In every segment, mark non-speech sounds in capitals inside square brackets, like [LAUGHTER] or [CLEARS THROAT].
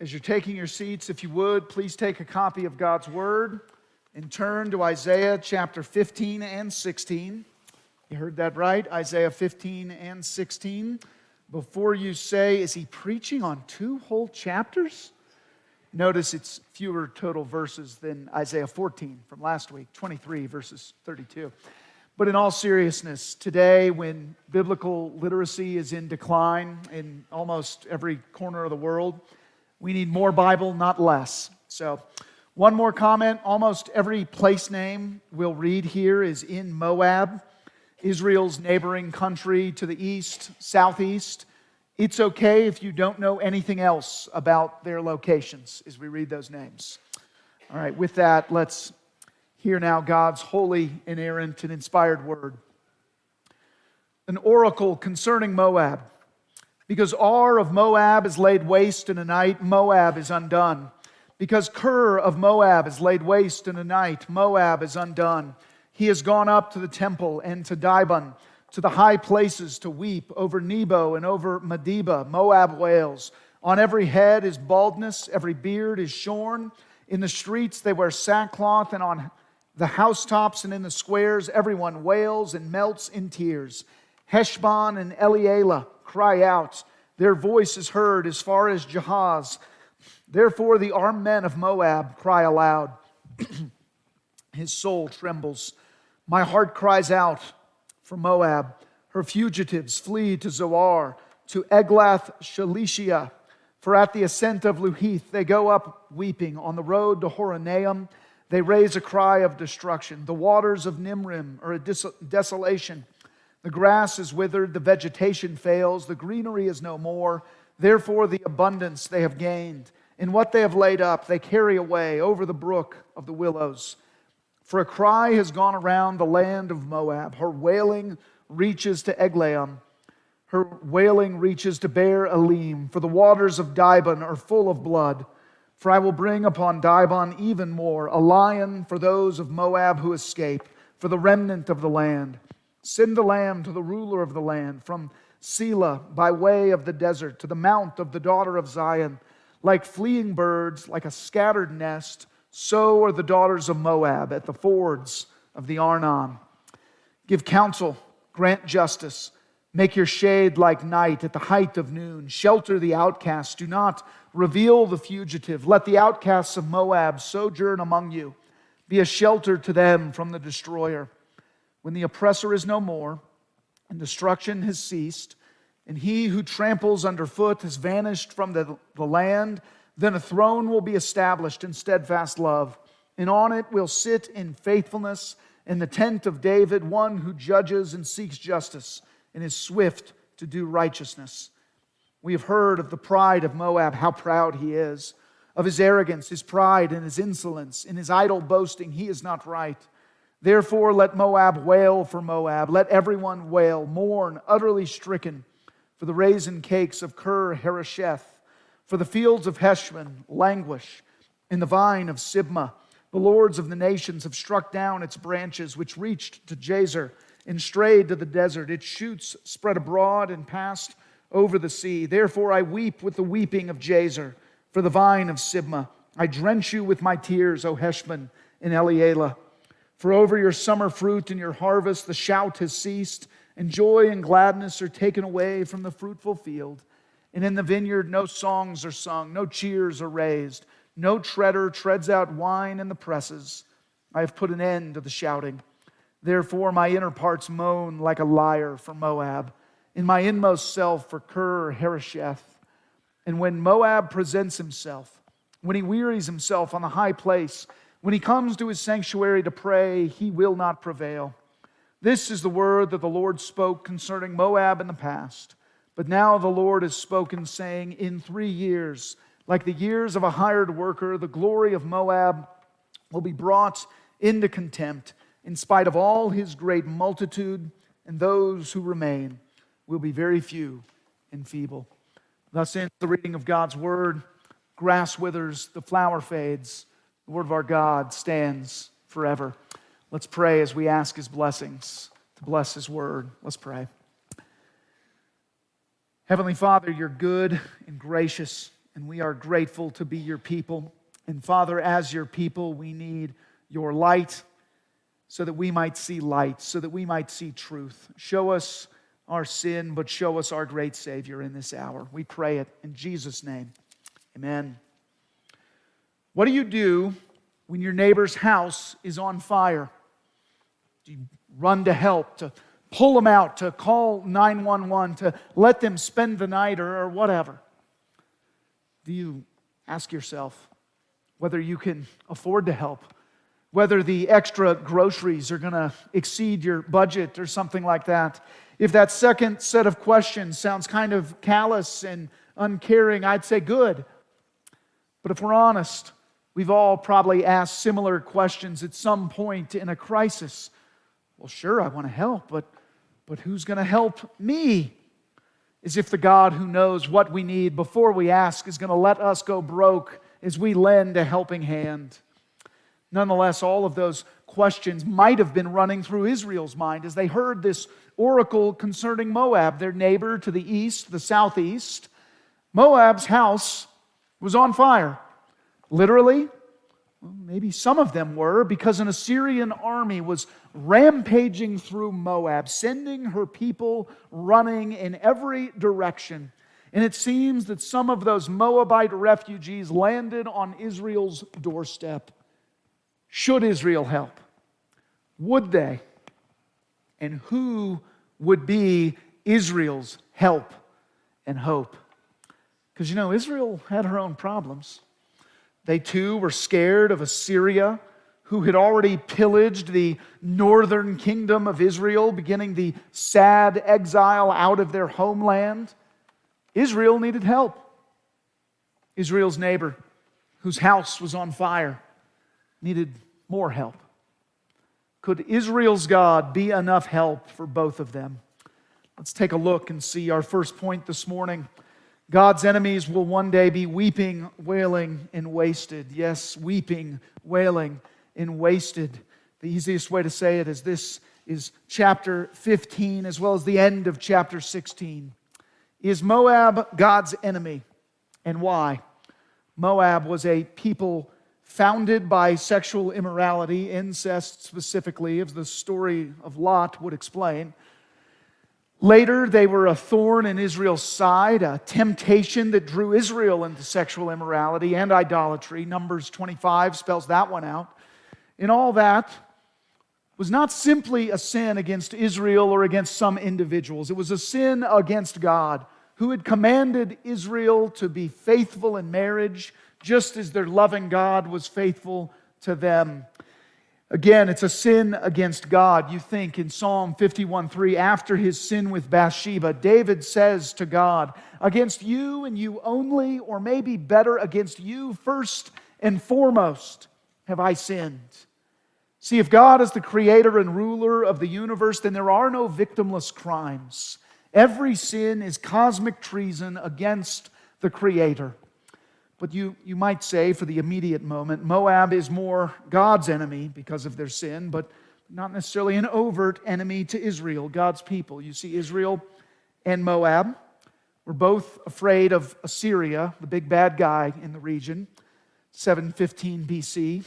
As you're taking your seats, if you would, please take a copy of God's Word and turn to Isaiah chapter 15 and 16. You heard that right? Isaiah 15 and 16. Before you say, is he preaching on two whole chapters? Notice it's fewer total verses than Isaiah 14 from last week, 23 verses 32. But in all seriousness, today, when biblical literacy is in decline in almost every corner of the world, we need more Bible, not less. So, one more comment almost every place name we'll read here is in Moab, Israel's neighboring country to the east, southeast. It's okay if you don't know anything else about their locations as we read those names. All right, with that, let's hear now God's holy, inerrant, and inspired word. An oracle concerning Moab. Because Ar of Moab is laid waste in a night, Moab is undone. Because Kir of Moab is laid waste in a night, Moab is undone. He has gone up to the temple and to Dibon, to the high places to weep over Nebo and over Medeba. Moab wails. On every head is baldness, every beard is shorn. In the streets they wear sackcloth, and on the housetops and in the squares everyone wails and melts in tears. Heshbon and Elealeh cry out. Their voice is heard as far as Jahaz. Therefore, the armed men of Moab cry aloud. [CLEARS THROAT] His soul trembles. My heart cries out for Moab. Her fugitives flee to Zoar, to Eglath Shelishiyah. For at the ascent of Luhith they go up weeping. On the road to Horonaim they raise a cry of destruction. The waters of Nimrim are a desolation. The grass is withered, the vegetation fails, the greenery is no more. Therefore, the abundance they have gained, in what they have laid up, they carry away over the brook of the willows. For a cry has gone around the land of Moab. Her wailing reaches to Eglaim. Her wailing reaches to Beer Elim. For the waters of Dibon are full of blood. For I will bring upon Dibon even more, a lion for those of Moab who escape, for the remnant of the land. Send the lamb to the ruler of the land, from Sela by way of the desert to the mount of the daughter of Zion. Like fleeing birds, like a scattered nest, so are the daughters of Moab at the fords of the Arnon. Give counsel, grant justice, make your shade like night at the height of noon. Shelter the outcast, do not reveal the fugitive. Let the outcasts of Moab sojourn among you, be a shelter to them from the destroyer when the oppressor is no more and destruction has ceased, and he who tramples underfoot has vanished from the, the land, then a throne will be established in steadfast love, and on it will sit in faithfulness in the tent of David one who judges and seeks justice and is swift to do righteousness. We have heard of the pride of Moab, how proud he is, of his arrogance, his pride, and his insolence. In his idle boasting, he is not right. Therefore, let Moab wail for Moab. Let everyone wail, mourn, utterly stricken for the raisin cakes of Kir Hareseth, for the fields of Heshbon languish, in the vine of Sibmah. The lords of the nations have struck down its branches, which reached to Jazer and strayed to the desert. Its shoots spread abroad and passed over the sea. Therefore, I weep with the weeping of Jazer for the vine of Sibmah. I drench you with my tears, O Heshbon and Elealeh. For over your summer fruit and your harvest the shout has ceased, and joy and gladness are taken away from the fruitful field. And in the vineyard no songs are sung, no cheers are raised, no treader treads out wine in the presses. I have put an end to the shouting. Therefore, my inner parts moan like a lyre for Moab, in my inmost self for Kir Hareseth. And when Moab presents himself, when he wearies himself on the high place, when he comes to his sanctuary to pray, he will not prevail. This is the word that the Lord spoke concerning Moab in the past. But now the Lord has spoken, saying, In three years, like the years of a hired worker, the glory of Moab will be brought into contempt, in spite of all his great multitude, and those who remain will be very few and feeble. Thus ends the reading of God's word. Grass withers, the flower fades the word of our God stands forever. Let's pray as we ask his blessings to bless his word. Let's pray. Heavenly Father, you're good and gracious and we are grateful to be your people. And Father, as your people, we need your light so that we might see light, so that we might see truth. Show us our sin, but show us our great Savior in this hour. We pray it in Jesus' name. Amen. What do you do when your neighbor's house is on fire? Do you run to help, to pull them out, to call 911, to let them spend the night or, or whatever? Do you ask yourself whether you can afford to help? Whether the extra groceries are going to exceed your budget or something like that. If that second set of questions sounds kind of callous and uncaring, I'd say good. But if we're honest, we've all probably asked similar questions at some point in a crisis. Well, sure, I want to help, but, but who's going to help me? As if the God who knows what we need before we ask is going to let us go broke as we lend a helping hand. Nonetheless, all of those questions might have been running through Israel's mind as they heard this oracle concerning Moab, their neighbor to the east, the southeast. Moab's house was on fire. Literally, well, maybe some of them were, because an Assyrian army was rampaging through Moab, sending her people running in every direction. And it seems that some of those Moabite refugees landed on Israel's doorstep. Should Israel help? Would they? And who would be Israel's help and hope? Because you know, Israel had her own problems. They too were scared of Assyria, who had already pillaged the northern kingdom of Israel, beginning the sad exile out of their homeland. Israel needed help. Israel's neighbor, whose house was on fire, needed more help. Could Israel's God be enough help for both of them? Let's take a look and see our first point this morning. God's enemies will one day be weeping, wailing, and wasted. Yes, weeping, wailing, and wasted. The easiest way to say it is this is chapter 15 as well as the end of chapter 16. Is Moab God's enemy? And why? Moab was a people founded by sexual immorality, incest specifically, as the story of Lot would explain. Later, they were a thorn in Israel's side, a temptation that drew Israel into sexual immorality and idolatry. Numbers 25 spells that one out. And all that was not simply a sin against Israel or against some individuals, it was a sin against God, who had commanded Israel to be faithful in marriage, just as their loving God was faithful to them. Again, it's a sin against God. You think in Psalm 51 3, after his sin with Bathsheba, David says to God, Against you and you only, or maybe better, against you first and foremost have I sinned. See, if God is the creator and ruler of the universe, then there are no victimless crimes. Every sin is cosmic treason against the creator. But you, you might say, for the immediate moment, Moab is more God's enemy because of their sin, but not necessarily an overt enemy to Israel, God's people. You see, Israel and Moab were both afraid of Assyria, the big bad guy in the region, 715 BC.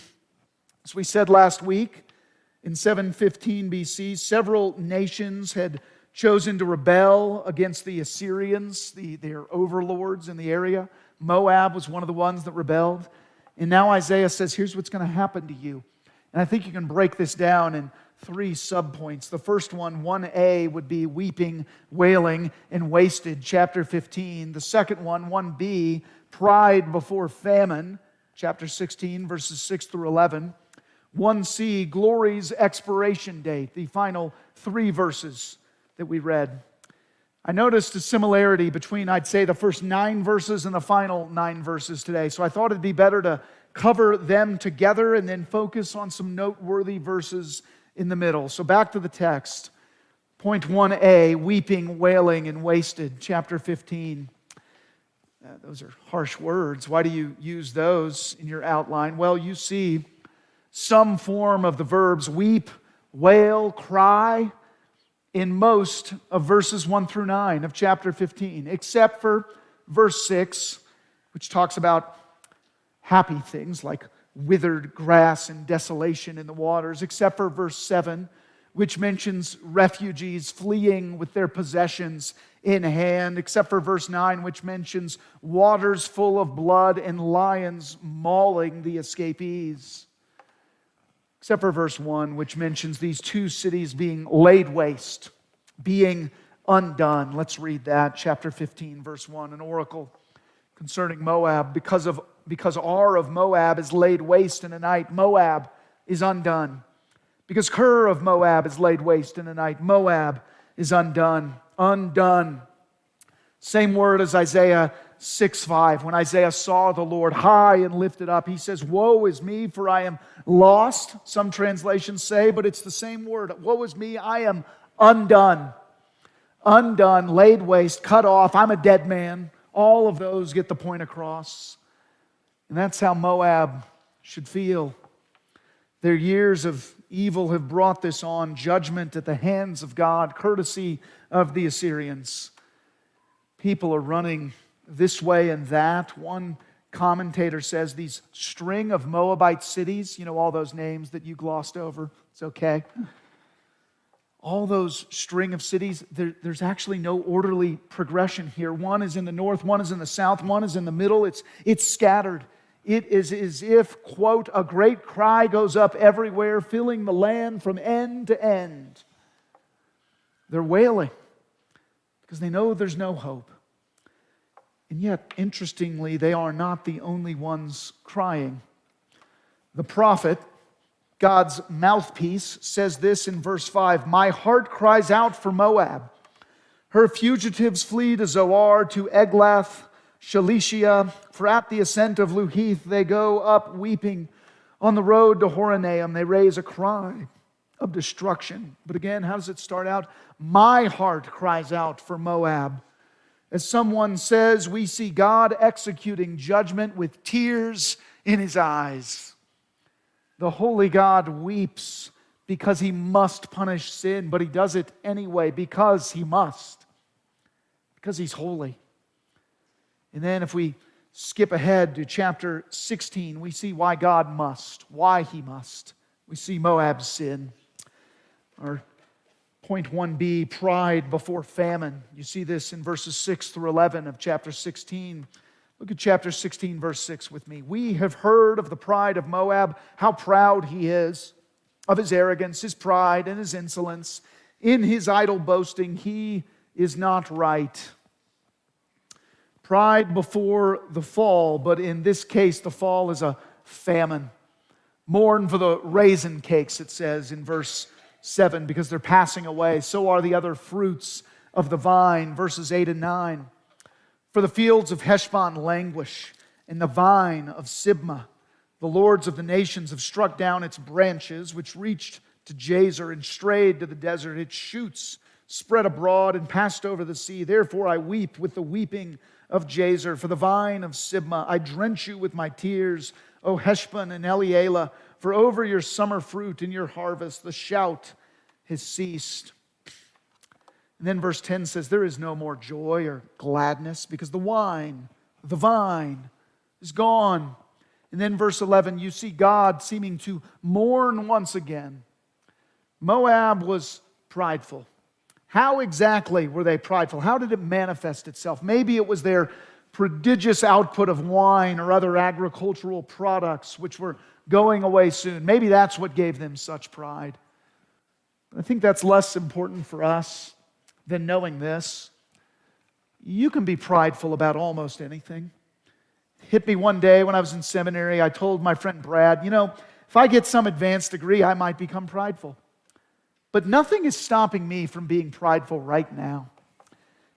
As we said last week, in 715 BC, several nations had chosen to rebel against the Assyrians, the, their overlords in the area. Moab was one of the ones that rebelled. And now Isaiah says, here's what's going to happen to you. And I think you can break this down in three subpoints. The first one, 1a, would be weeping, wailing, and wasted, chapter 15. The second one, 1b, pride before famine, chapter 16, verses 6 through 11. 1c, glory's expiration date, the final three verses that we read. I noticed a similarity between, I'd say, the first nine verses and the final nine verses today. So I thought it'd be better to cover them together and then focus on some noteworthy verses in the middle. So back to the text. Point 1a weeping, wailing, and wasted, chapter 15. Uh, those are harsh words. Why do you use those in your outline? Well, you see some form of the verbs weep, wail, cry in most of verses 1 through 9 of chapter 15, except for verse 6, which talks about happy things like withered grass and desolation in the waters, except for verse 7, which mentions refugees fleeing with their possessions in hand, except for verse 9, which mentions waters full of blood and lions mauling the escapees. Except for verse 1, which mentions these two cities being laid waste, being undone. Let's read that, chapter 15, verse 1, an oracle concerning Moab. Because, of, because Ar of Moab is laid waste in a night, Moab is undone. Because Kir of Moab is laid waste in a night, Moab is undone undone. Same word as Isaiah 6 5. When Isaiah saw the Lord high and lifted up, he says, Woe is me, for I am lost. Some translations say, but it's the same word. Woe is me, I am undone. Undone, laid waste, cut off. I'm a dead man. All of those get the point across. And that's how Moab should feel. Their years of evil have brought this on judgment at the hands of God, courtesy of the Assyrians. People are running this way and that. One commentator says these string of Moabite cities, you know, all those names that you glossed over, it's okay. All those string of cities, there, there's actually no orderly progression here. One is in the north, one is in the south, one is in the middle. It's, it's scattered. It is as if, quote, a great cry goes up everywhere, filling the land from end to end. They're wailing because they know there's no hope. And yet, interestingly, they are not the only ones crying. The prophet, God's mouthpiece, says this in verse 5 My heart cries out for Moab. Her fugitives flee to Zoar, to Eglath Shelishiyah, for at the ascent of Luhith they go up weeping. On the road to Horonaim they raise a cry of destruction. But again, how does it start out? My heart cries out for Moab. As someone says, we see God executing judgment with tears in his eyes. The holy God weeps because he must punish sin, but he does it anyway because he must, because he's holy. And then if we skip ahead to chapter 16, we see why God must, why he must. We see Moab's sin. Our point 1b, pride before famine. You see this in verses 6 through 11 of chapter 16. Look at chapter 16, verse 6 with me. We have heard of the pride of Moab, how proud he is, of his arrogance, his pride, and his insolence. In his idle boasting, he is not right pride before the fall, but in this case, the fall is a famine. Mourn for the raisin cakes, it says in verse 7, because they're passing away. So are the other fruits of the vine, verses 8 and 9. For the fields of Heshbon languish, and the vine of Sibmah. The lords of the nations have struck down its branches, which reached to Jazer and strayed to the desert. Its shoots spread abroad and passed over the sea. Therefore I weep with the weeping of Jazer, for the vine of Sibmah. I drench you with my tears, O Heshbon and Elealeh, for over your summer fruit and your harvest the shout has ceased. And then verse 10 says, There is no more joy or gladness because the wine, the vine, is gone. And then verse 11, you see God seeming to mourn once again. Moab was prideful. How exactly were they prideful? How did it manifest itself? Maybe it was their prodigious output of wine or other agricultural products which were going away soon. Maybe that's what gave them such pride. I think that's less important for us than knowing this. You can be prideful about almost anything. hit me one day when I was in seminary. I told my friend Brad, you know, if I get some advanced degree, I might become prideful. But nothing is stopping me from being prideful right now.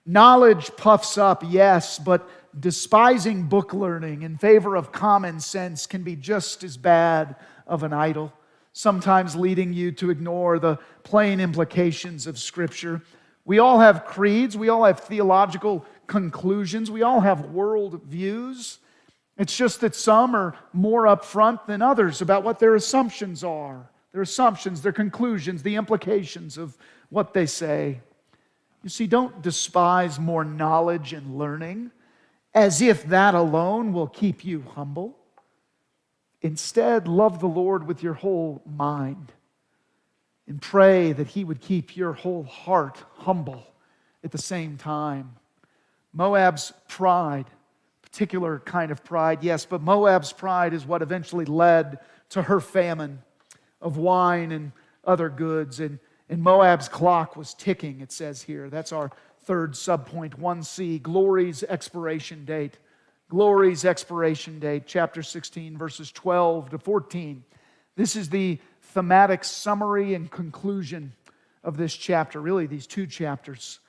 Knowledge puffs up, yes, but despising book learning in favor of common sense can be just as bad of an idol, sometimes leading you to ignore the plain implications of Scripture. We all have creeds, we all have theological conclusions, we all have world views. It's just that some are more upfront than others about what their assumptions are their assumptions, their conclusions, the implications of what they say. You see, don't despise more knowledge and learning. as if that alone will keep you humble. Instead, love the Lord with your whole mind and pray that He would keep your whole heart humble at the same time. Moab's pride, particular kind of pride, yes, but Moab's pride is what eventually led to her famine of wine and other goods. And, and Moab's clock was ticking, it says here. That's our third subpoint 1c glory's expiration date. Glory's expiration date, chapter 16, verses 12 to 14. This is the thematic summary and conclusion of this chapter, really, these two chapters.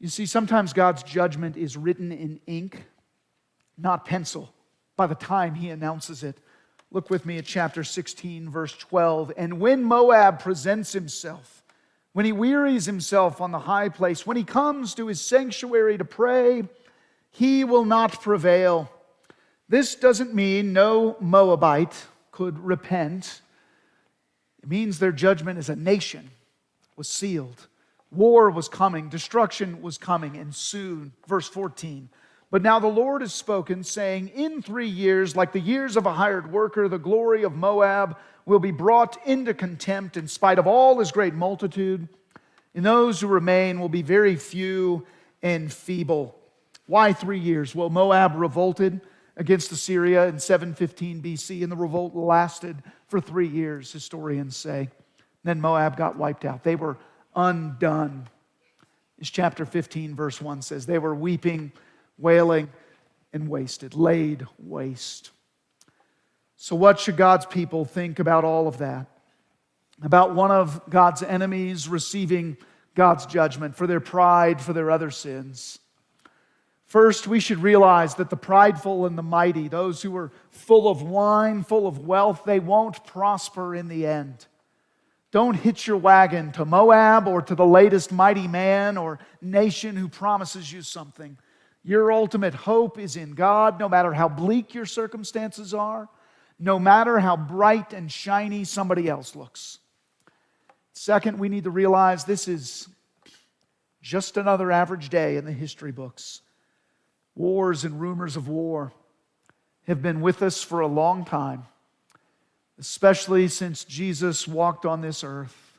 You see, sometimes God's judgment is written in ink, not pencil, by the time He announces it. Look with me at chapter 16, verse 12. And when Moab presents himself, when he wearies himself on the high place, when he comes to his sanctuary to pray, he will not prevail. This doesn't mean no Moabite could repent. It means their judgment as a nation was sealed. War was coming, destruction was coming, and soon. Verse 14. But now the Lord has spoken, saying, In three years, like the years of a hired worker, the glory of Moab will be brought into contempt in spite of all his great multitude. And those who remain will be very few and feeble. Why three years? Well, Moab revolted against Assyria in 715 BC, and the revolt lasted for three years, historians say. Then Moab got wiped out. They were undone. As chapter 15, verse 1 says, they were weeping, wailing, and wasted, laid waste. So, what should God's people think about all of that? About one of God's enemies receiving God's judgment for their pride, for their other sins. First, we should realize that the prideful and the mighty, those who are full of wine, full of wealth, they won't prosper in the end. Don't hitch your wagon to Moab or to the latest mighty man or nation who promises you something. Your ultimate hope is in God, no matter how bleak your circumstances are, no matter how bright and shiny somebody else looks. Second, we need to realize this is just another average day in the history books. Wars and rumors of war have been with us for a long time, especially since Jesus walked on this earth.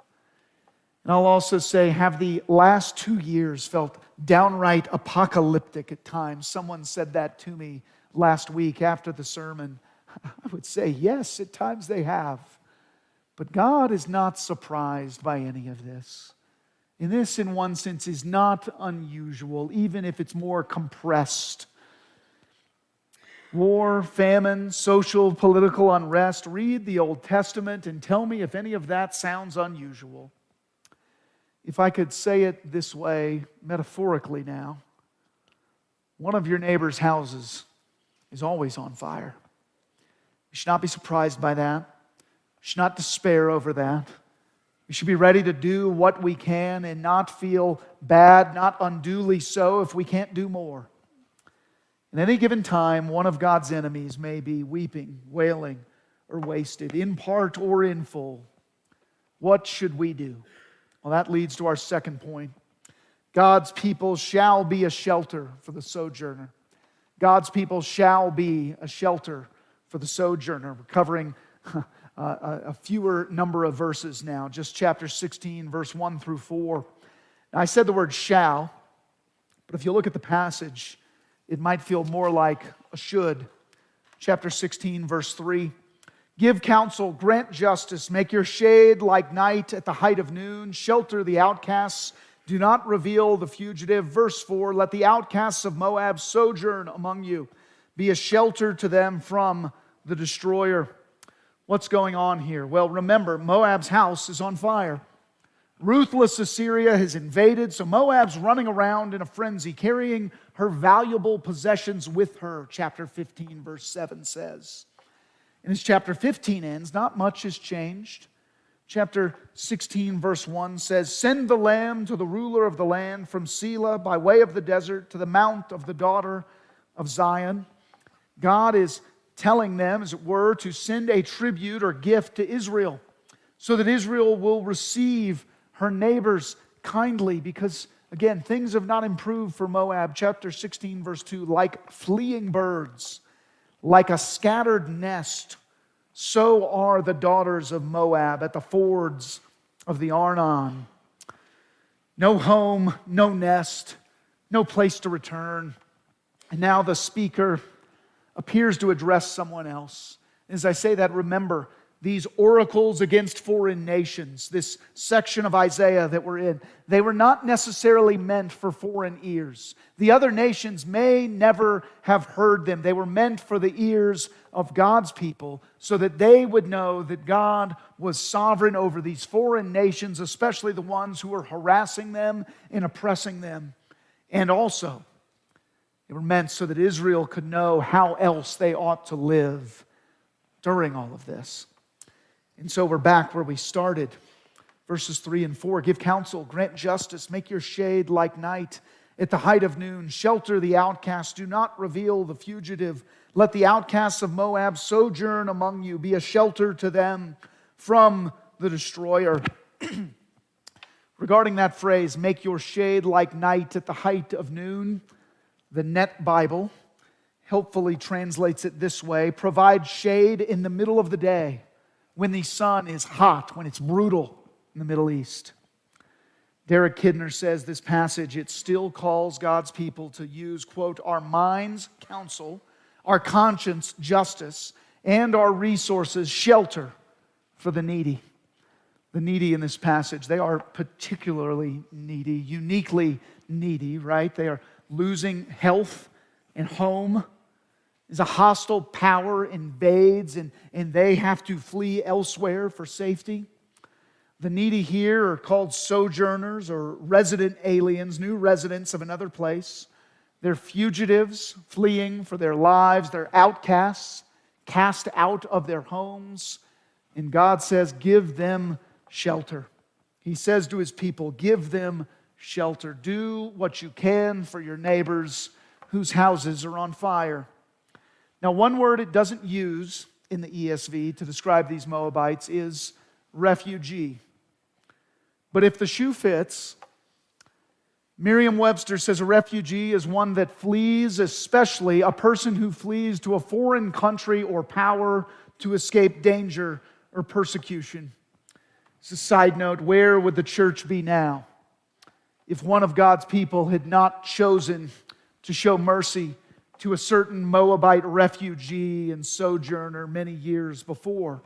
And I'll also say, have the last two years felt downright apocalyptic at times? Someone said that to me last week after the sermon. [LAUGHS] I would say, yes, at times they have. But God is not surprised by any of this. And this, in one sense, is not unusual, even if it's more compressed. War, famine, social, political unrest. Read the Old Testament and tell me if any of that sounds unusual. If I could say it this way, metaphorically now, one of your neighbor's houses is always on fire. You should not be surprised by that. You should not despair over that. We should be ready to do what we can and not feel bad, not unduly so, if we can't do more. In any given time, one of God's enemies may be weeping, wailing, or wasted, in part or in full. What should we do? Well, that leads to our second point. God's people shall be a shelter for the sojourner. God's people shall be a shelter for the sojourner. We're covering [LAUGHS] uh, a fewer number of verses now, just chapter 16, verse 1 through 4. Now, I said the word shall, but if you look at the passage, it might feel more like a should. Chapter 16, verse 3. Give counsel, grant justice, make your shade like night at the height of noon, shelter the outcasts, do not reveal the fugitive. Verse 4 Let the outcasts of Moab sojourn among you, be a shelter to them from the destroyer. What's going on here? Well, remember, Moab's house is on fire. Ruthless Assyria has invaded, so Moab's running around in a frenzy, carrying her valuable possessions with her, chapter 15, verse 7 says. And as chapter 15 ends, not much has changed. Chapter 16, verse 1 says, Send the lamb to the ruler of the land from Sela by way of the desert to the mount of the daughter of Zion. God is telling them, as it were, to send a tribute or gift to Israel so that Israel will receive her neighbors kindly because Again, things have not improved for Moab. Chapter 16, verse 2 like fleeing birds, like a scattered nest, so are the daughters of Moab at the fords of the Arnon. No home, no nest, no place to return. And now the speaker appears to address someone else. As I say that, remember these oracles against foreign nations, this section of Isaiah that we're in, they were not necessarily meant for foreign ears. The other nations may never have heard them. They were meant for the ears of God's people so that they would know that God was sovereign over these foreign nations, especially the ones who were harassing them and oppressing them. And also, they were meant so that Israel could know how else they ought to live during all of this. And so we're back where we started. Verses 3 and 4 Give counsel, grant justice, make your shade like night at the height of noon, shelter the outcast, do not reveal the fugitive. Let the outcasts of Moab sojourn among you, be a shelter to them from the destroyer. [CLEARS THROAT] Regarding that phrase, make your shade like night at the height of noon, the Net Bible helpfully translates it this way provide shade in the middle of the day when the sun is hot, when it's brutal in the Middle East. Derek Kidner says this passage, it still calls God's people to use, quote, our minds, counsel, our conscience, justice, and our resources, shelter for the needy. The needy in this passage, they are particularly needy, uniquely needy, right? They are losing health and home as a hostile power invades and, and they have to flee elsewhere for safety. The needy here are called sojourners or resident aliens, new residents of another place. They're fugitives fleeing for their lives, they're outcasts, cast out of their homes. And God says, Give them shelter. He says to his people, Give them shelter. Do what you can for your neighbors whose houses are on fire. Now, one word it doesn't use in the ESV to describe these Moabites is refugee. But if the shoe fits, Merriam Webster says a refugee is one that flees, especially a person who flees to a foreign country or power to escape danger or persecution. As a side note, where would the church be now if one of God's people had not chosen to show mercy to a certain Moabite refugee and sojourner many years before.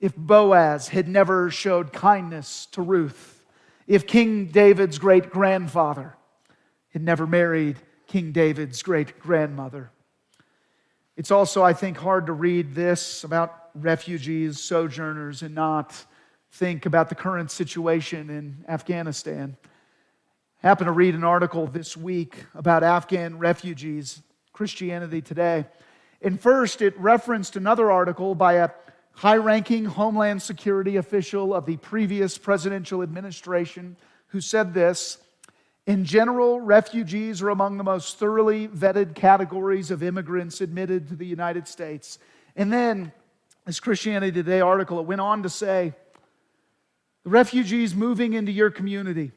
If Boaz had never showed kindness to Ruth, if King David's great grandfather had never married King David's great grandmother. It's also, I think, hard to read this about refugees, sojourners, and not think about the current situation in Afghanistan. I happened to read an article this week about Afghan refugees Christianity Today. And first, it referenced another article by a high ranking Homeland Security official of the previous presidential administration who said this In general, refugees are among the most thoroughly vetted categories of immigrants admitted to the United States. And then, this Christianity Today article, it went on to say, the refugees moving into your community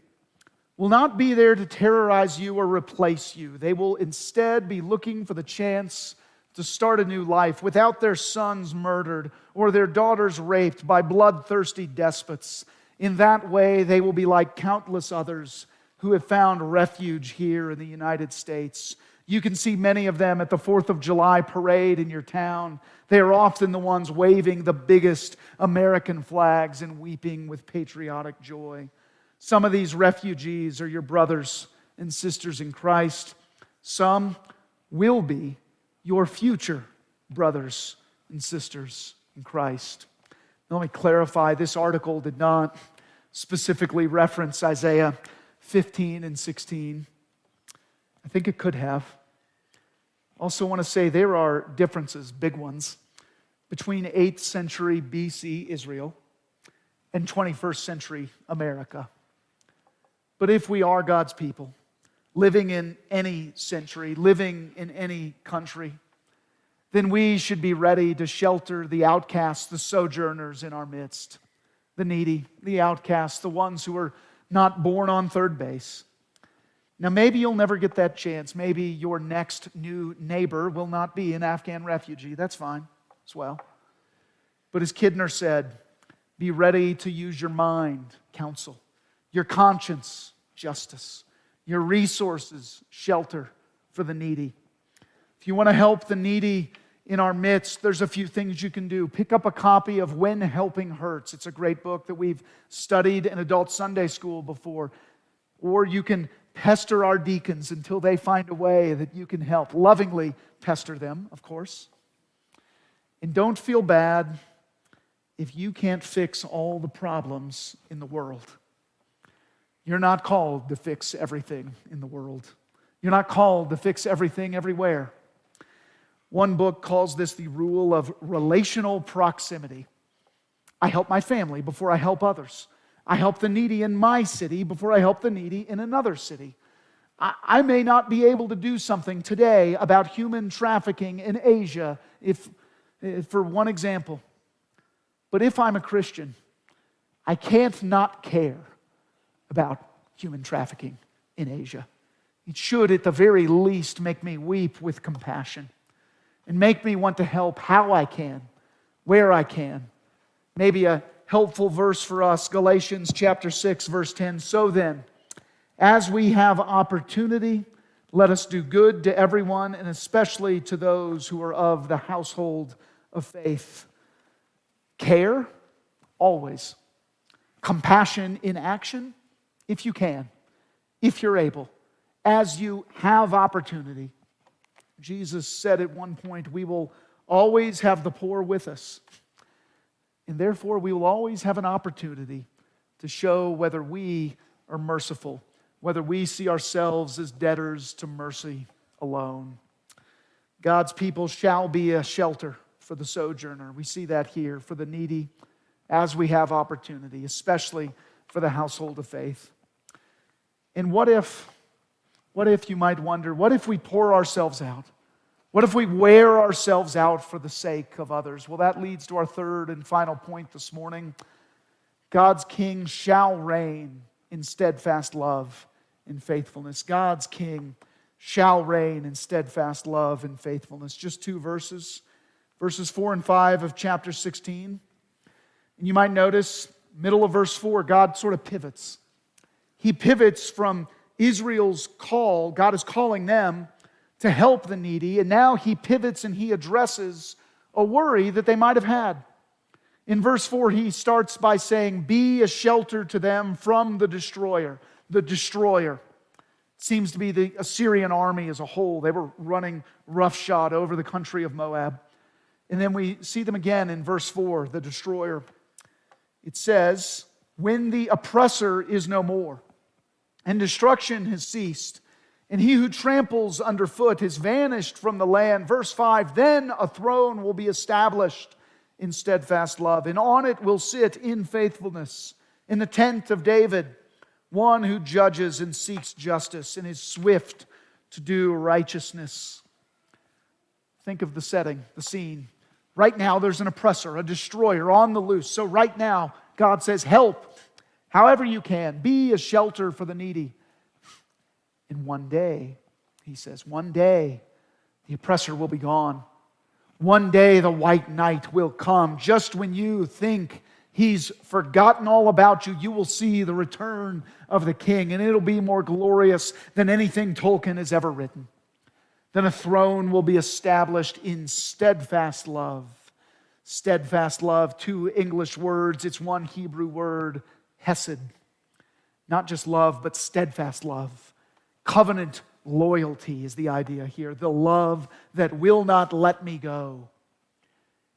will not be there to terrorize you or replace you. They will instead be looking for the chance to start a new life without their sons murdered or their daughters raped by bloodthirsty despots. In that way, they will be like countless others who have found refuge here in the United States. You can see many of them at the 4th of July parade in your town. They are often the ones waving the biggest American flags and weeping with patriotic joy. Some of these refugees are your brothers and sisters in Christ. Some will be your future brothers and sisters in Christ. Let me clarify this article did not specifically reference Isaiah 15 and 16. I think it could have. Also, want to say there are differences, big ones, between 8th century BC Israel and 21st century America. But if we are God's people, living in any century, living in any country, then we should be ready to shelter the outcasts, the sojourners in our midst, the needy, the outcasts, the ones who are not born on third base, Now, maybe you'll never get that chance. Maybe your next new neighbor will not be an Afghan refugee. That's fine as well. But as Kidner said, be ready to use your mind, counsel, your conscience, justice, your resources, shelter for the needy. If you want to help the needy in our midst, there's a few things you can do. Pick up a copy of When Helping Hurts. It's a great book that we've studied in adult Sunday school before. Or you can pester our deacons until they find a way that you can help. Lovingly pester them, of course. And don't feel bad if you can't fix all the problems in the world. You're not called to fix everything in the world. You're not called to fix everything everywhere. One book calls this the rule of relational proximity. I help my family before I help others. I help the needy in my city before I help the needy in another city. I, may not be able to do something today about human trafficking in Asia, if, if, for one example. But if I'm a Christian, I can't not care about human trafficking in Asia. It should, at the very least, make me weep with compassion and make me want to help how I can, where I can. Maybe a helpful verse for us Galatians chapter 6, verse 10. So then, as we have opportunity, let us do good to everyone, and especially to those who are of the household of faith. Care, always. Compassion in action, if you can, if you're able, as you have opportunity. Jesus said at one point, We will always have the poor with us. And therefore, we will always have an opportunity to show whether we are merciful, whether we see ourselves as debtors to mercy alone. God's people shall be a shelter for the sojourner. We see that here for the needy as we have opportunity, especially for the household of faith. And what if, what if you might wonder, what if we pour ourselves out? What if we wear ourselves out for the sake of others? Well, that leads to our third and final point this morning. God's king shall reign in steadfast love and faithfulness. God's king shall reign in steadfast love and faithfulness. Just two verses, verses 4 and 5 of chapter 16. And you might notice, middle of verse 4, God sort of pivots. He pivots from Israel's call, God is calling them to help the needy, and now he pivots and he addresses a worry that they might have had. In verse 4, he starts by saying, Be a shelter to them from the destroyer. The destroyer seems to be the Assyrian army as a whole. They were running roughshod over the country of Moab. And then we see them again in verse 4, the destroyer. It says, When the oppressor is no more, and destruction has ceased, and he who tramples underfoot has vanished from the land. Verse 5 Then a throne will be established in steadfast love, and on it will sit in faithfulness, in the tent of David, one who judges and seeks justice and is swift to do righteousness. Think of the setting, the scene. Right now, there's an oppressor, a destroyer on the loose. So, right now, God says, Help however you can, be a shelter for the needy. And one day, he says, one day the oppressor will be gone. One day the white knight will come. Just when you think he's forgotten all about you, you will see the return of the king, and it'll be more glorious than anything Tolkien has ever written. Then a throne will be established in steadfast love. Steadfast love, two English words, it's one Hebrew word, hesed. Not just love, but steadfast love. Covenant loyalty is the idea here. The love that will not let me go.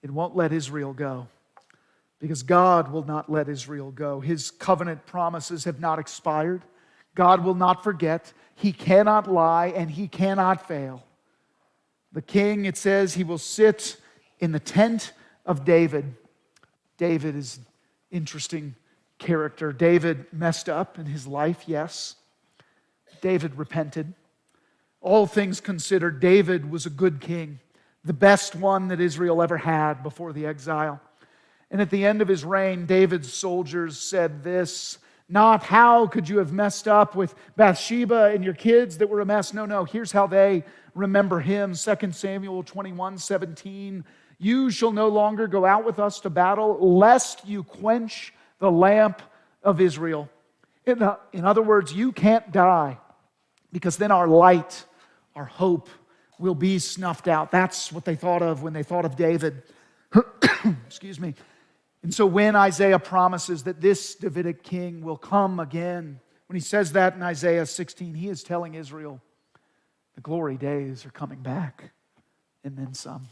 It won't let Israel go because God will not let Israel go. His covenant promises have not expired. God will not forget. He cannot lie and he cannot fail. The king, it says, he will sit in the tent of David. David is interesting character. David messed up in his life, yes. David repented. All things considered, David was a good king, the best one that Israel ever had before the exile. And at the end of his reign, David's soldiers said this Not how could you have messed up with Bathsheba and your kids that were a mess. No, no. Here's how they remember him 2 Samuel 21 17. You shall no longer go out with us to battle, lest you quench the lamp of Israel. In, the, in other words, you can't die because then our light, our hope, will be snuffed out. That's what they thought of when they thought of David. [COUGHS] Excuse me. And so when Isaiah promises that this Davidic king will come again, when he says that in Isaiah 16, he is telling Israel the glory days are coming back and then some.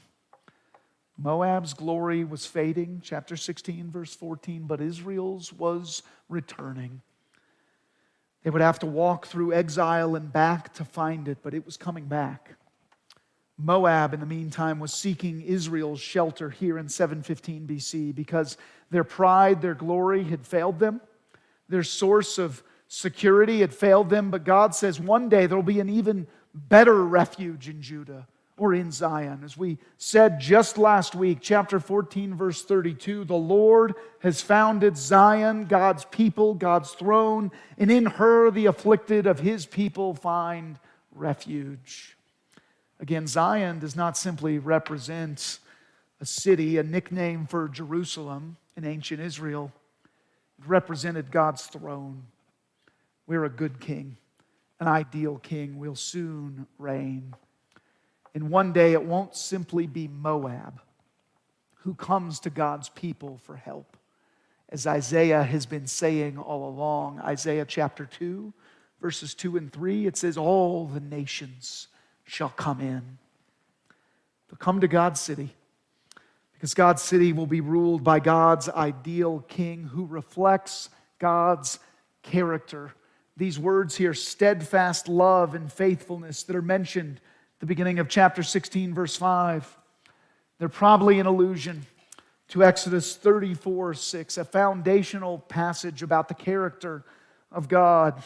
Moab's glory was fading, chapter 16, verse 14, but Israel's was returning. They would have to walk through exile and back to find it, but it was coming back. Moab, in the meantime, was seeking Israel's shelter here in 715 BC because their pride, their glory had failed them. Their source of security had failed them. But God says one day there will be an even better refuge in Judah or in Zion. As we said just last week, chapter 14, verse 32, the Lord has founded Zion, God's people, God's throne, and in her the afflicted of his people find refuge. Again, Zion does not simply represent a city, a nickname for Jerusalem in ancient Israel. It represented God's throne. We're a good king, an ideal king. We'll soon reign. And one day it won't simply be Moab who comes to God's people for help. As Isaiah has been saying all along, Isaiah chapter 2, verses 2 and 3, it says, All the nations shall come in. They'll come to God's city because God's city will be ruled by God's ideal king who reflects God's character. These words here, steadfast love and faithfulness, that are mentioned the beginning of chapter 16, verse 5, they're probably an allusion to Exodus 34 6, a foundational passage about the character of God.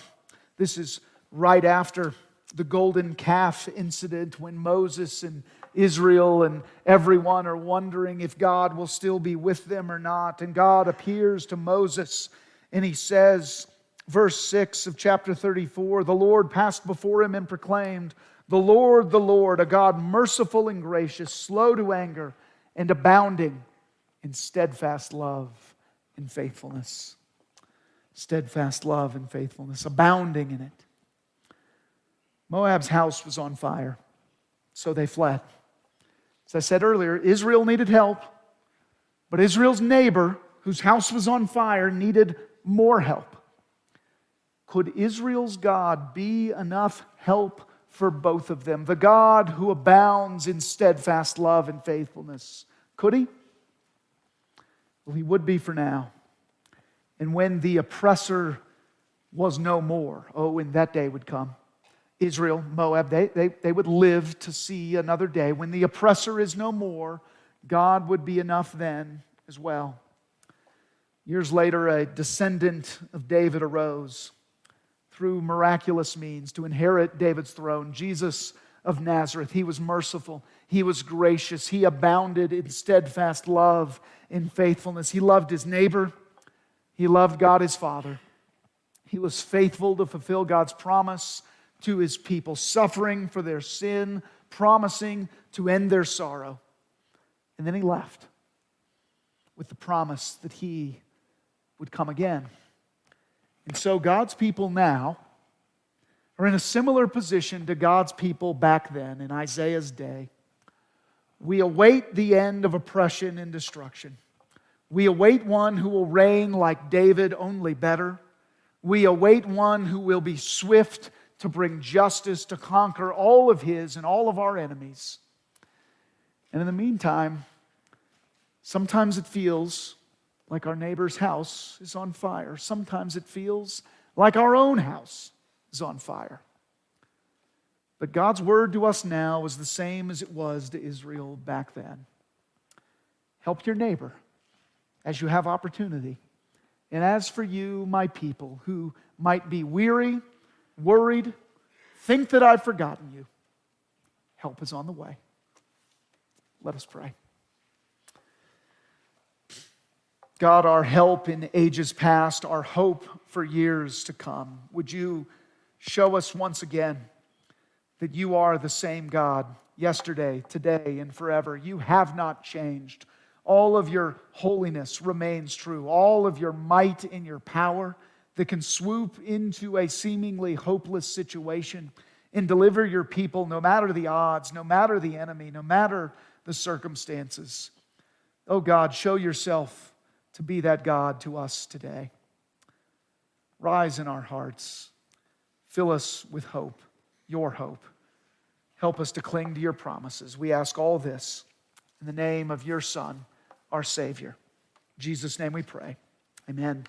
This is right after the golden calf incident when Moses and Israel and everyone are wondering if God will still be with them or not. And God appears to Moses and he says, verse 6 of chapter 34 the Lord passed before him and proclaimed, The Lord, the Lord, a God merciful and gracious, slow to anger, and abounding in steadfast love and faithfulness. Steadfast love and faithfulness, abounding in it. Moab's house was on fire, so they fled. As I said earlier, Israel needed help, but Israel's neighbor, whose house was on fire, needed more help. Could Israel's God be enough help for both of them? The God who abounds in steadfast love and faithfulness. Could he? Well, he would be for now. And when the oppressor was no more, oh, when that day would come, Israel, Moab, they, they, they would live to see another day. When the oppressor is no more, God would be enough then as well. Years later, a descendant of David arose through miraculous means to inherit David's throne. Jesus of Nazareth. He was merciful, he was gracious, he abounded in steadfast love, in faithfulness. He loved his neighbor, he loved God his Father. He was faithful to fulfill God's promise to his people, suffering for their sin, promising to end their sorrow. And then he left with the promise that he would come again. And so God's people now are in a similar position to God's people back then in Isaiah's day. We await the end of oppression and destruction. We await one who will reign like David, only better. We await one who will be swift to bring justice, to conquer all of his and all of our enemies. And in the meantime, sometimes it feels like our neighbor's house is on fire. Sometimes it feels like our own house is on fire. But God's word to us now is the same as it was to Israel back then. Help your neighbor as you have opportunity. And as for you, my people, who might be weary worried, think that I've forgotten you, help is on the way. Let us pray. God, our help in ages past, our hope for years to come. Would you show us once again that you are the same God yesterday, today, and forever? You have not changed. All of your holiness remains true, all of your might and your power that can swoop into a seemingly hopeless situation and deliver your people no matter the odds, no matter the enemy, no matter the circumstances. Oh God, show yourself to be that God to us today. Rise in our hearts. Fill us with hope, your hope. Help us to cling to your promises. We ask all this in the name of your Son, our Savior. In Jesus' name we pray. Amen.